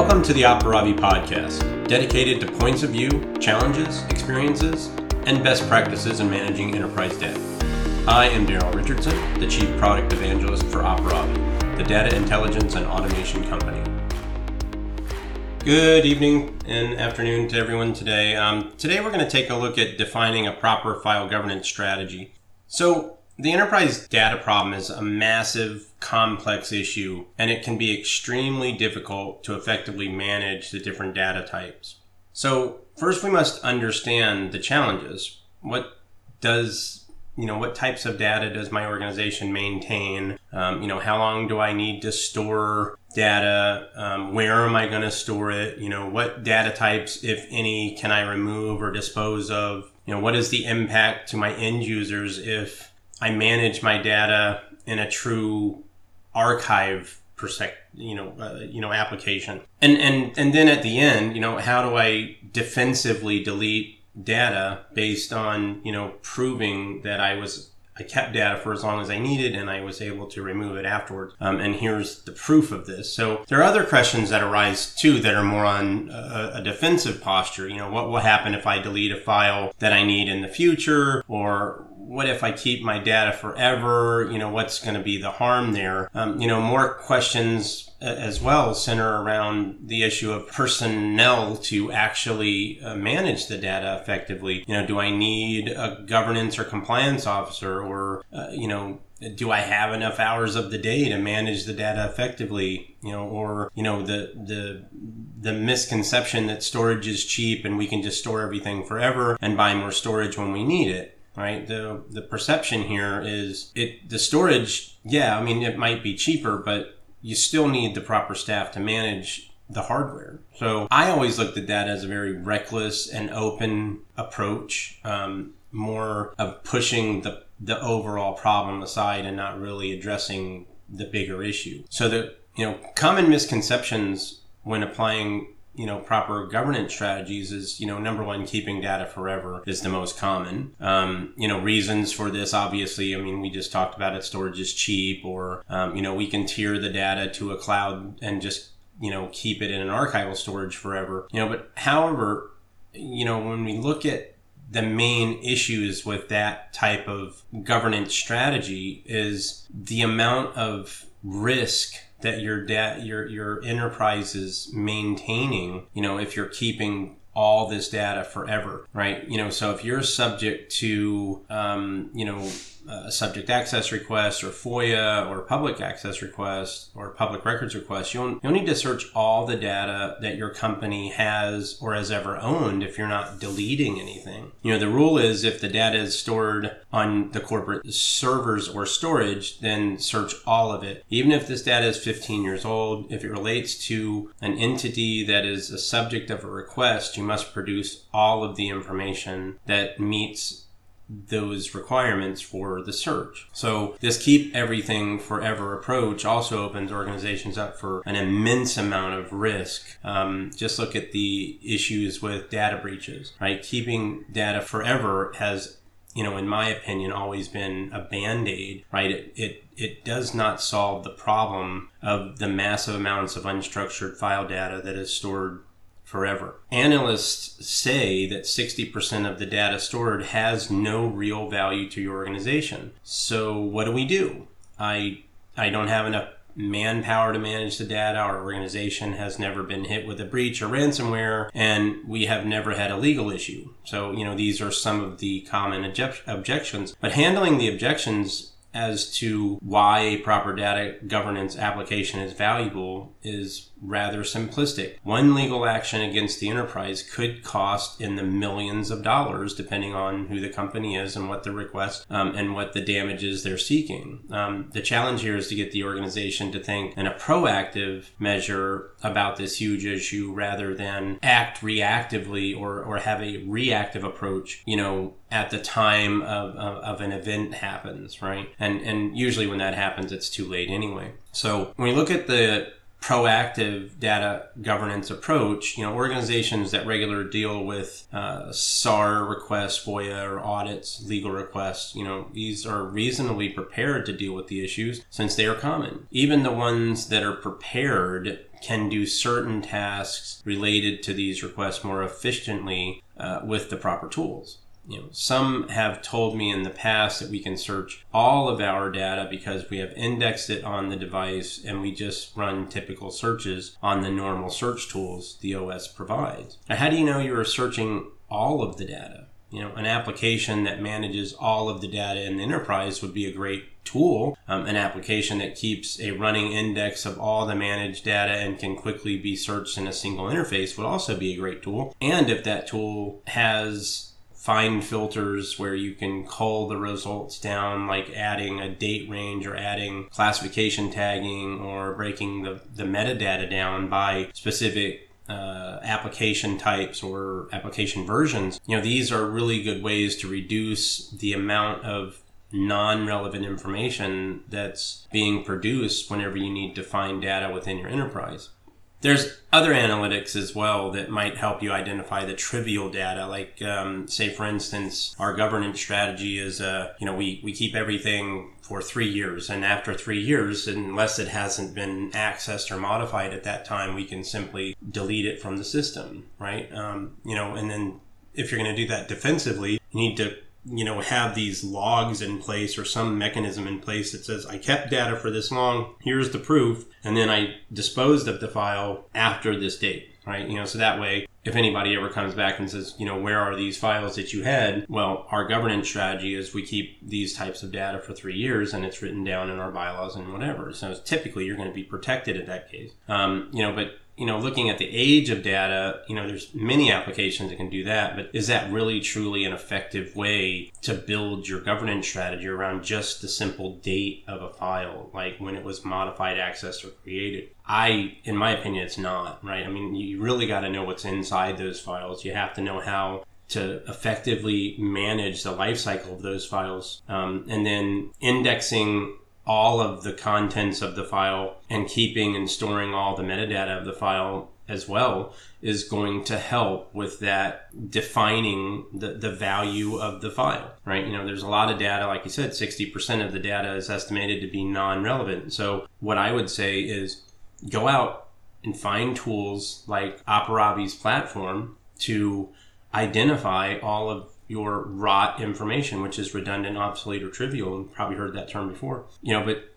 Welcome to the Aparavi podcast, dedicated to points of view, challenges, experiences, and best practices in managing enterprise data. I am Daryl Richardson, the Chief Product Evangelist for Aparavi, the data intelligence and automation company. Good evening and afternoon to everyone today. Um, today we're going to take a look at defining a proper file governance strategy. So, the enterprise data problem is a massive, complex issue, and it can be extremely difficult to effectively manage the different data types. So, first we must understand the challenges. What does you know what types of data does my organization maintain um, you know how long do i need to store data um, where am i going to store it you know what data types if any can i remove or dispose of you know what is the impact to my end users if I manage my data in a true archive you know uh, you know application and and and then at the end you know how do I defensively delete data based on you know proving that I was I kept data for as long as I needed and I was able to remove it afterwards. Um, and here's the proof of this. So there are other questions that arise too that are more on a, a, defensive posture. You know, what will happen if I delete a file that I need in the future or what if I keep my data forever? You know, what's going to be the harm there? Um, you know, more questions as well center around the issue of personnel to actually uh, manage the data effectively. You know, do I need a governance or compliance officer or, uh, you know, do I have enough hours of the day to manage the data effectively? You know, or you know the the the misconception that storage is cheap and we can just store everything forever and buy more storage when we need it right? The the perception here is it the storage, yeah, I mean it might be cheaper, but you still need the proper staff to manage the hardware. So I always looked at that as a very reckless and open approach, um, more of pushing the the overall problem aside and not really addressing the bigger issue. So the you know common misconceptions when applying you know proper governance strategies is you know number one keeping data forever is the most common. Um, you know reasons for this obviously i mean we just talked about it storage is cheap or um, you know we can tier the data to a cloud and just you know keep it in an archival storage forever. You know but however you know when we look at the main issues with that type of governance strategy is the amount of risk that your da- your your enterprise is maintaining you know if you're keeping all this data forever right? You know so if you're subject to um, you know Uh, a subject access request or FOIA or public access request or public records request, you'll, you'll need to search all the data that your company has or has ever owned if you're not deleting anything. You know, the rule is if the data is stored on the corporate servers or storage, then search all of it. Even if this data is 15 years old, if it relates to an entity that is a subject of a request, you must produce all of the information that meets those requirements for the search. So this keep everything forever approach also opens organizations up for an immense amount of risk. Um, just look at the issues with data breaches, right? Keeping data forever has you know, in my opinion, always been a band aid, right? It, it, it does not solve the problem of the massive amounts of unstructured file data that is stored forever. Analysts say that 60% of the data stored has no real value to your organization. So what do we do? I I don't have enough manpower to manage the data. Our organization has never been hit with a breach or ransomware, and we have never had a legal issue. So, you know, these are some of the common object- objections. But handling the objections as to why a proper data governance application is valuable is rather simplistic. One legal action against the enterprise could cost in the millions of dollars, depending on who the company is and what the request um, and what the damages they're seeking. Um, the challenge here is to get the organization to think in a proactive measure about this huge issue rather than act reactively or, or have a reactive approach, you know, at the time of, of, of an event happens, right? And, and usually when that happens, it's too late anyway. So when we look at the proactive data governance approach, you know, organizations that regularly deal with uh, SAR requests, FOIA or audits, legal requests, you know, these are reasonably prepared to deal with the issues since they are common. Even the ones that are prepared can do certain tasks related to these requests more efficiently uh, with the proper tools. You know, some have told me in the past that we can search all of our data because we have indexed it on the device and we just run typical searches on the normal search tools the OS provides. Now, how do you know you're searching all of the data? You know, an application that manages all of the data in the enterprise would be a great tool. Um, an application that keeps a running index of all the managed data and can quickly be searched in a single interface would also be a great tool. And if that tool has find filters where you can cull the results down, like adding a date range or adding classification tagging or breaking the, the metadata down by specific uh, application types or application versions. You know, these are really good ways to reduce the amount of non relevant information that's being produced whenever you need to find data within your enterprise. There's other analytics as well that might help you identify the trivial data. Like, um, say, for instance, our governance strategy is, uh, you know, we, we keep everything for three years. And after three years, unless it hasn't been accessed or modified at that time, we can simply delete it from the system, right? Um, you know, and then if you're going to do that defensively, you need to you know have these logs in place or some mechanism in place that says i kept data for this long here's the proof and then i disposed of the file after this date right? You know so that way if anybody ever comes back and says you know where are these files that you had? Well our governance strategy is we keep these types of data for three years and it's written down in our bylaws and whatever. So typically you're going to be protected in that case. Um, you know but you know, looking at the age of data, you know, there's many applications that can do that, but is that really truly an effective way to build your governance strategy around just the simple date of a file, like when it was modified, accessed, or created? I, in my opinion, it's not, right? I mean, you really got to know what's inside those files. You have to know how to effectively manage the lifecycle of those files. Um, and then indexing all of the contents of the file and keeping and storing all the metadata of the file as well is going to help with that defining the, the value of the file, right? You know, there's a lot of data, like you said, 60% of the data is estimated to be non relevant. So, what I would say is go out and find tools like Aparavi's platform to identify all of your rot information, which is redundant, obsolete, or trivial. And probably heard that term before. You know, but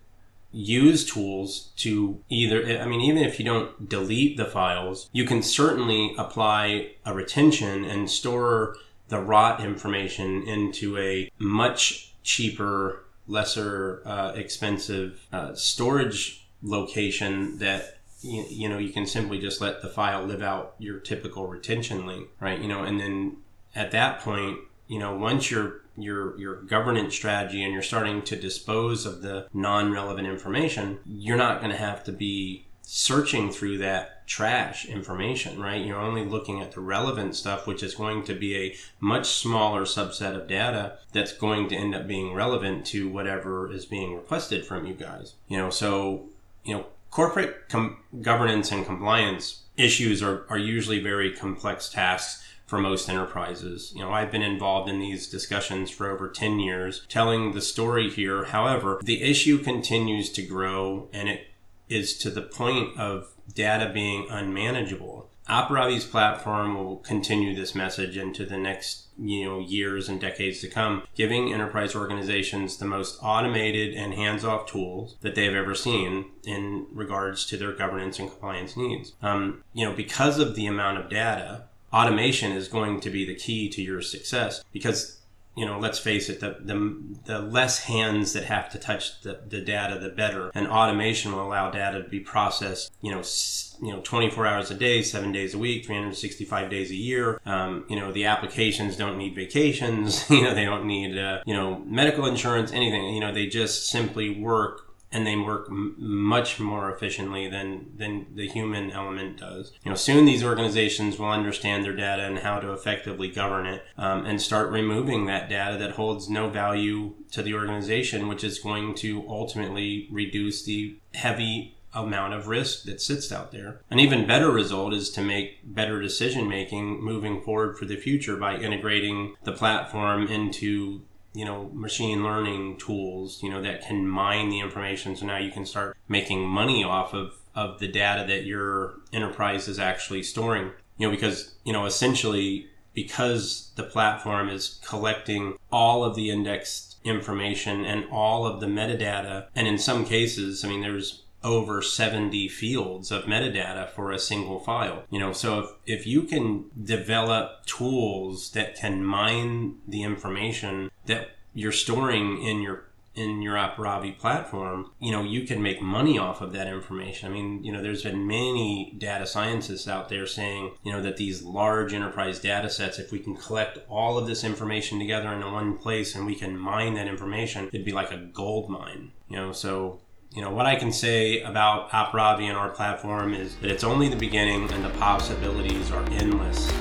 use tools to either i mean even if you don't delete the files you can certainly apply a retention and store the rot information into a much cheaper lesser uh, expensive uh, storage location that you, you know you can simply just let the file live out your typical retention length right you know and then at that point, you know, once your your your governance strategy and you're starting to dispose of the non-relevant information, you're not going to have to be searching through that trash information, right? You're only looking at the relevant stuff, which is going to be a much smaller subset of data that's going to end up being relevant to whatever is being requested from you guys. You know, so, you know, corporate com- governance and compliance issues are, are usually very complex tasks for most enterprises. You know, I've been involved in these discussions for over 10 years, telling the story here. However, the issue continues to grow and it is to the point of data being unmanageable. Aparavi's platform will continue this message into the next you know years and decades to come, giving enterprise organizations the most automated and hands-off tools that they have ever seen in regards to their governance and compliance needs. Um, you know, because of the amount of data, automation is going to be the key to your success because you know let's face it the, the, the less hands that have to touch the, the data the better. And automation will allow data to be processed you know s- you know 24 hours a day seven days a week 365 days a year. Um, you know the applications don't need vacations. You know they don't need uh, you know medical insurance anything. You know they just simply work and they work m- much more efficiently than than the human element does. You know, soon these organizations will understand their data and how to effectively govern it, um, and start removing that data that holds no value to the organization, which is going to ultimately reduce the heavy amount of risk that sits out there. An even better result is to make better decision making moving forward for the future by integrating the platform into you know machine learning tools you know that can mine the information so now you can start making money off of of the data that your enterprise is actually storing. You know, because, you know, essentially because the platform is collecting all of the indexed information and all of the metadata, and in some cases, I mean, there's over 70 fields of metadata for a single file. You know, so if, if you can develop tools that can mine the information that you're storing in your in your Aparavi platform, you know, you can make money off of that information. I mean, you know, there's been many data scientists out there saying, you know, that these large enterprise data sets, if we can collect all of this information together in one place and we can mine that information, it'd be like a gold mine. You know, so you know, what I can say about Aparavi and our platform is that it's only the beginning and the possibilities are endless.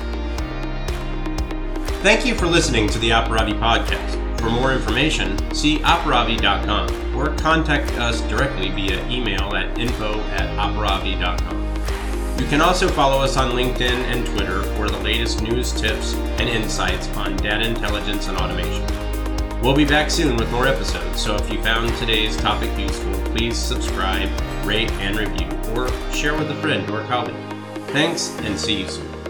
Thank you for listening to the Aparavi podcast. For more information, see aparavi.com or contact us directly via email at info at aparavi.com. You can also follow us on LinkedIn and Twitter for the latest news, tips, and insights on data intelligence and automation. We'll be back soon with more episodes, so if you found today's topic useful, please subscribe, rate, and review, or share with a friend or colleague. Thanks, and see you soon.